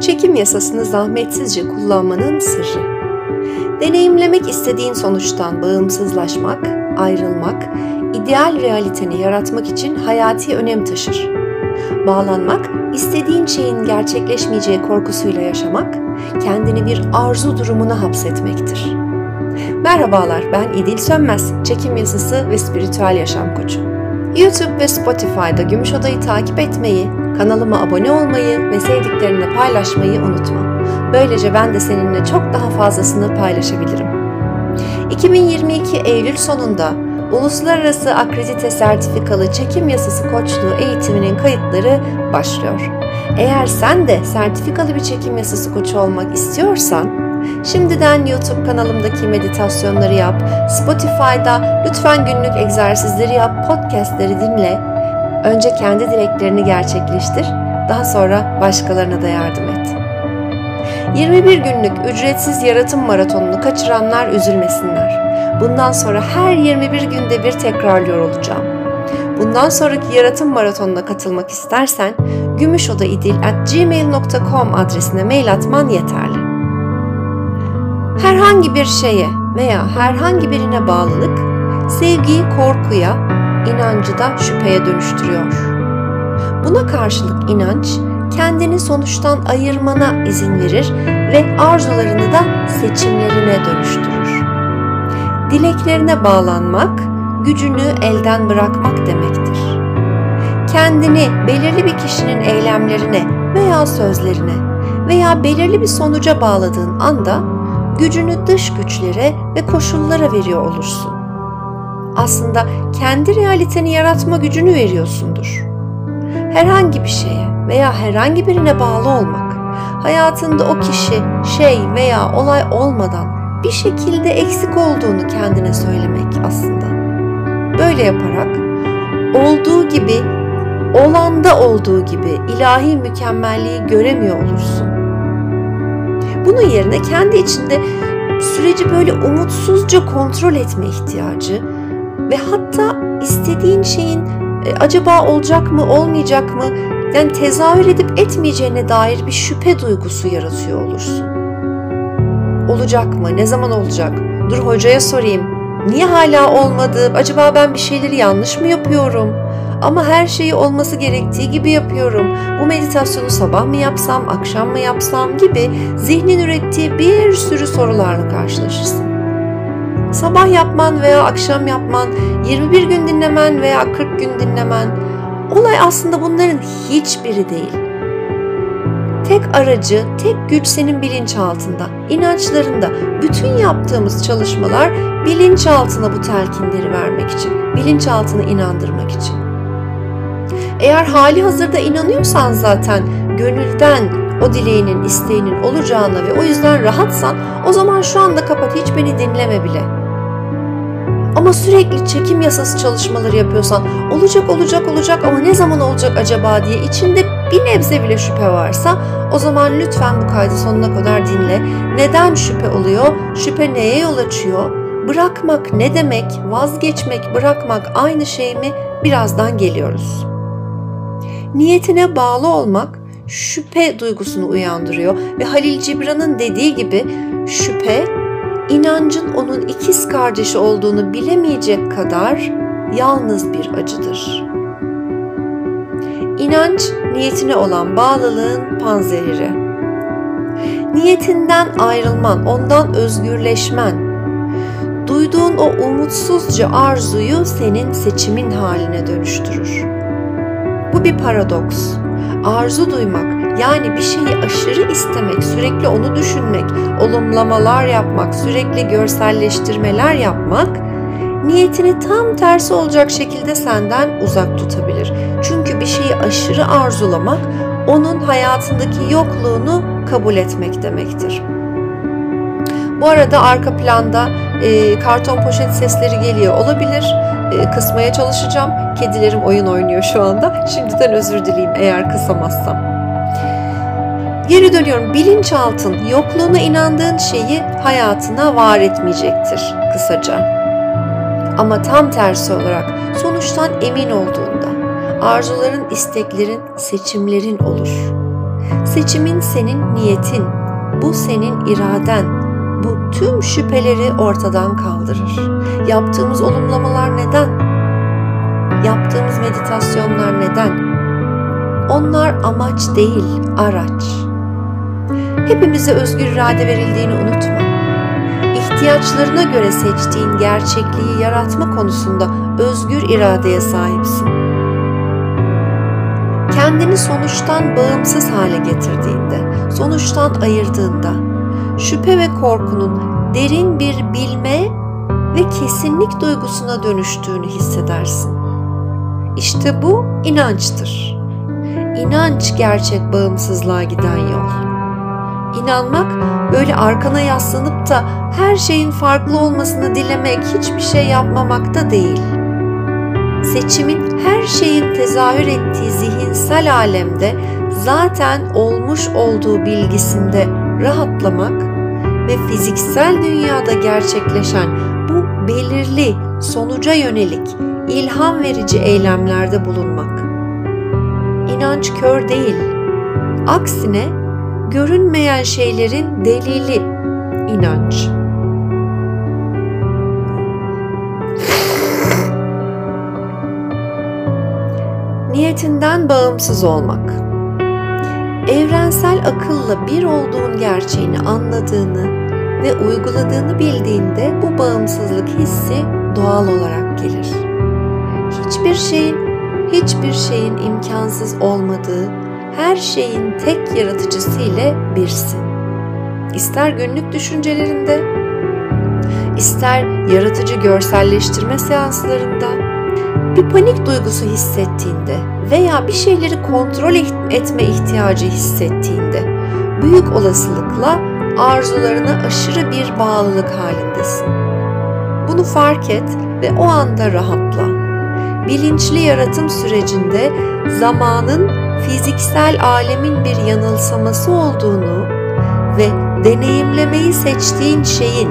Çekim yasasını zahmetsizce kullanmanın sırrı. Deneyimlemek istediğin sonuçtan bağımsızlaşmak, ayrılmak, ideal realiteni yaratmak için hayati önem taşır. Bağlanmak, istediğin şeyin gerçekleşmeyeceği korkusuyla yaşamak, kendini bir arzu durumuna hapsetmektir. Merhabalar, ben İdil Sönmez, çekim yasası ve spiritüel yaşam koçu. YouTube ve Spotify'da Gümüş Oda'yı takip etmeyi, kanalıma abone olmayı ve sevdiklerini paylaşmayı unutma. Böylece ben de seninle çok daha fazlasını paylaşabilirim. 2022 Eylül sonunda Uluslararası Akredite Sertifikalı Çekim Yasası Koçluğu eğitiminin kayıtları başlıyor. Eğer sen de sertifikalı bir çekim yasası koçu olmak istiyorsan, şimdiden YouTube kanalımdaki meditasyonları yap, Spotify'da lütfen günlük egzersizleri yap, podcastleri dinle. Önce kendi dileklerini gerçekleştir, daha sonra başkalarına da yardım et. 21 günlük ücretsiz yaratım maratonunu kaçıranlar üzülmesinler. Bundan sonra her 21 günde bir tekrarlıyor olacağım. Bundan sonraki yaratım maratonuna katılmak istersen gümüşodaidil.gmail.com adresine mail atman yeterli. Herhangi bir şeye veya herhangi birine bağlılık sevgiyi korkuya, inancı da şüpheye dönüştürüyor. Buna karşılık inanç kendini sonuçtan ayırmana izin verir ve arzularını da seçimlerine dönüştürür. Dileklerine bağlanmak, gücünü elden bırakmak demektir. Kendini belirli bir kişinin eylemlerine veya sözlerine veya belirli bir sonuca bağladığın anda gücünü dış güçlere ve koşullara veriyor olursun. Aslında kendi realiteni yaratma gücünü veriyorsundur. Herhangi bir şeye veya herhangi birine bağlı olmak, hayatında o kişi, şey veya olay olmadan bir şekilde eksik olduğunu kendine söylemek aslında. Böyle yaparak olduğu gibi, olanda olduğu gibi ilahi mükemmelliği göremiyor olursun. Bunun yerine kendi içinde süreci böyle umutsuzca kontrol etme ihtiyacı ve hatta istediğin şeyin e, acaba olacak mı olmayacak mı yani tezahür edip etmeyeceğine dair bir şüphe duygusu yaratıyor olursun. Olacak mı? Ne zaman olacak? Dur hocaya sorayım. Niye hala olmadı? Acaba ben bir şeyleri yanlış mı yapıyorum? Ama her şeyi olması gerektiği gibi yapıyorum. Bu meditasyonu sabah mı yapsam, akşam mı yapsam gibi zihnin ürettiği bir sürü sorularla karşılaşırsın. Sabah yapman veya akşam yapman, 21 gün dinlemen veya 40 gün dinlemen, olay aslında bunların hiçbiri değil. Tek aracı, tek güç senin bilinçaltında, inançlarında. Bütün yaptığımız çalışmalar bilinçaltına bu telkinleri vermek için, bilinçaltına inandırmak için. Eğer hali hazırda inanıyorsan zaten gönülden o dileğinin, isteğinin olacağına ve o yüzden rahatsan o zaman şu anda kapat hiç beni dinleme bile. Ama sürekli çekim yasası çalışmaları yapıyorsan olacak olacak olacak ama ne zaman olacak acaba diye içinde bir nebze bile şüphe varsa o zaman lütfen bu kaydı sonuna kadar dinle. Neden şüphe oluyor? Şüphe neye yol açıyor? Bırakmak ne demek? Vazgeçmek, bırakmak aynı şey mi? Birazdan geliyoruz. Niyetine bağlı olmak şüphe duygusunu uyandırıyor ve Halil Cibran'ın dediği gibi şüphe inancın onun ikiz kardeşi olduğunu bilemeyecek kadar yalnız bir acıdır. İnanç, niyetine olan bağlılığın panzehiri. Niyetinden ayrılman, ondan özgürleşmen, duyduğun o umutsuzca arzuyu senin seçimin haline dönüştürür. Bu bir paradoks. Arzu duymak yani bir şeyi aşırı istemek, sürekli onu düşünmek, olumlamalar yapmak, sürekli görselleştirmeler yapmak niyetini tam tersi olacak şekilde senden uzak tutabilir. Çünkü bir şeyi aşırı arzulamak onun hayatındaki yokluğunu kabul etmek demektir. Bu arada arka planda e, karton poşet sesleri geliyor olabilir. E, kısmaya çalışacağım. Kedilerim oyun oynuyor şu anda. Şimdiden özür dileyim eğer kısamazsam. Geri dönüyorum. Bilinçaltın yokluğuna inandığın şeyi hayatına var etmeyecektir kısaca. Ama tam tersi olarak sonuçtan emin olduğunda arzuların, isteklerin, seçimlerin olur. Seçimin senin niyetin, bu senin iraden. Tüm şüpheleri ortadan kaldırır. Yaptığımız olumlamalar neden? Yaptığımız meditasyonlar neden? Onlar amaç değil, araç. Hepimize özgür irade verildiğini unutma. İhtiyaçlarına göre seçtiğin gerçekliği yaratma konusunda özgür iradeye sahipsin. Kendini sonuçtan bağımsız hale getirdiğinde, sonuçtan ayırdığında, şüphe ve korkunun derin bir bilme ve kesinlik duygusuna dönüştüğünü hissedersin. İşte bu inançtır. İnanç gerçek bağımsızlığa giden yol. İnanmak böyle arkana yaslanıp da her şeyin farklı olmasını dilemek, hiçbir şey yapmamak da değil. Seçimin her şeyin tezahür ettiği zihinsel alemde zaten olmuş olduğu bilgisinde rahatlamak ve fiziksel dünyada gerçekleşen bu belirli sonuca yönelik ilham verici eylemlerde bulunmak. İnanç kör değil. Aksine görünmeyen şeylerin delili inanç. Niyetinden bağımsız olmak. Evrensel akılla bir olduğun gerçeğini anladığını ve uyguladığını bildiğinde bu bağımsızlık hissi doğal olarak gelir. Hiçbir şeyin hiçbir şeyin imkansız olmadığı, her şeyin tek yaratıcısı ile birsin. İster günlük düşüncelerinde, ister yaratıcı görselleştirme seanslarında, bir panik duygusu hissettiğinde veya bir şeyleri kontrol etme ihtiyacı hissettiğinde büyük olasılıkla arzularına aşırı bir bağlılık halindesin. Bunu fark et ve o anda rahatla. Bilinçli yaratım sürecinde zamanın fiziksel alemin bir yanılsaması olduğunu ve deneyimlemeyi seçtiğin şeyin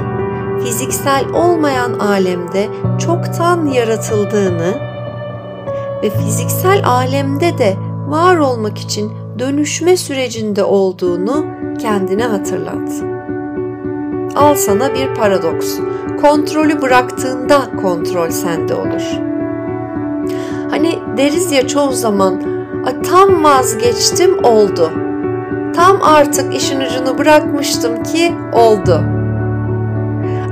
fiziksel olmayan alemde çoktan yaratıldığını ve fiziksel alemde de var olmak için dönüşme sürecinde olduğunu kendine hatırlat. Al sana bir paradoks. Kontrolü bıraktığında kontrol sende olur. Hani deriz ya çoğu zaman tam vazgeçtim oldu. Tam artık işin ucunu bırakmıştım ki oldu.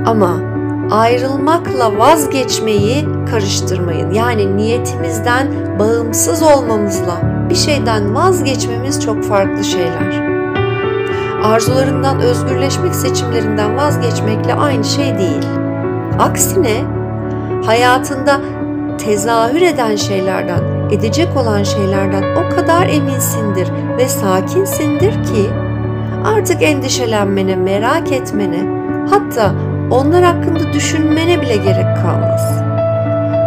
Ama ayrılmakla vazgeçmeyi karıştırmayın. Yani niyetimizden bağımsız olmamızla bir şeyden vazgeçmemiz çok farklı şeyler. Arzularından özgürleşmek seçimlerinden vazgeçmekle aynı şey değil. Aksine hayatında tezahür eden şeylerden, edecek olan şeylerden o kadar eminsindir ve sakinsindir ki artık endişelenmene, merak etmene, hatta onlar hakkında düşünmene bile gerek kalmaz.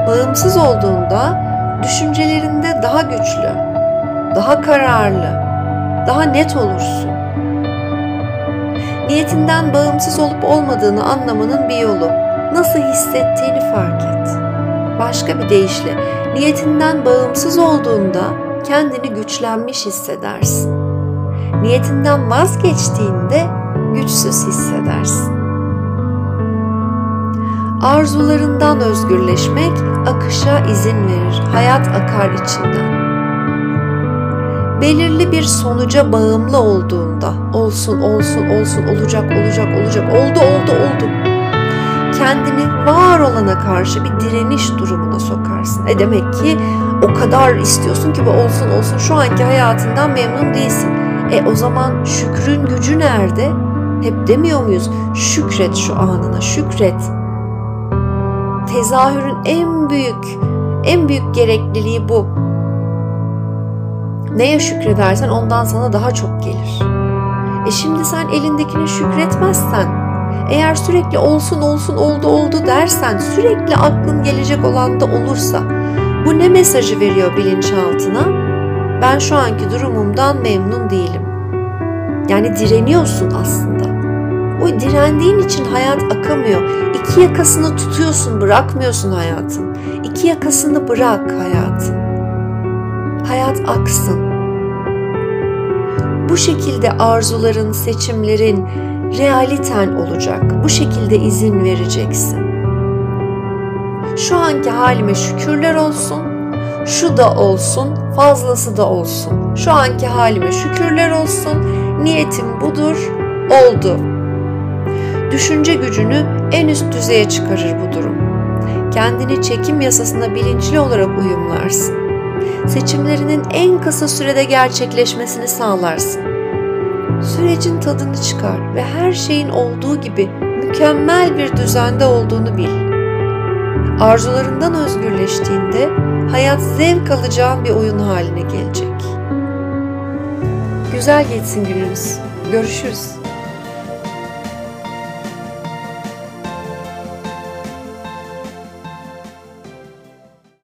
Bağımsız olduğunda düşüncelerinde daha güçlü, daha kararlı, daha net olursun. Niyetinden bağımsız olup olmadığını anlamanın bir yolu nasıl hissettiğini fark et. Başka bir deyişle niyetinden bağımsız olduğunda kendini güçlenmiş hissedersin. Niyetinden vazgeçtiğinde güçsüz hissedersin. Arzularından özgürleşmek akışa izin verir. Hayat akar içinden. Belirli bir sonuca bağımlı olduğunda olsun olsun olsun olacak olacak olacak oldu oldu oldu kendini var olana karşı bir direniş durumuna sokarsın. E demek ki o kadar istiyorsun ki bu olsun olsun şu anki hayatından memnun değilsin. E o zaman şükrün gücü nerede? Hep demiyor muyuz? Şükret şu anına, şükret. Tezahürün en büyük, en büyük gerekliliği bu. Neye şükredersen ondan sana daha çok gelir. E şimdi sen elindekine şükretmezsen eğer sürekli olsun olsun oldu oldu dersen sürekli aklın gelecek olan da olursa bu ne mesajı veriyor bilinçaltına? Ben şu anki durumumdan memnun değilim. Yani direniyorsun aslında. O direndiğin için hayat akamıyor. İki yakasını tutuyorsun, bırakmıyorsun hayatın. İki yakasını bırak hayatın. Hayat aksın. Bu şekilde arzuların, seçimlerin realiten olacak. Bu şekilde izin vereceksin. Şu anki halime şükürler olsun. Şu da olsun, fazlası da olsun. Şu anki halime şükürler olsun. Niyetim budur, oldu. Düşünce gücünü en üst düzeye çıkarır bu durum. Kendini çekim yasasına bilinçli olarak uyumlarsın. Seçimlerinin en kısa sürede gerçekleşmesini sağlarsın. Sürecin tadını çıkar ve her şeyin olduğu gibi mükemmel bir düzende olduğunu bil. Arzularından özgürleştiğinde hayat zevk alacağın bir oyun haline gelecek. Güzel geçsin gününüz. Görüşürüz.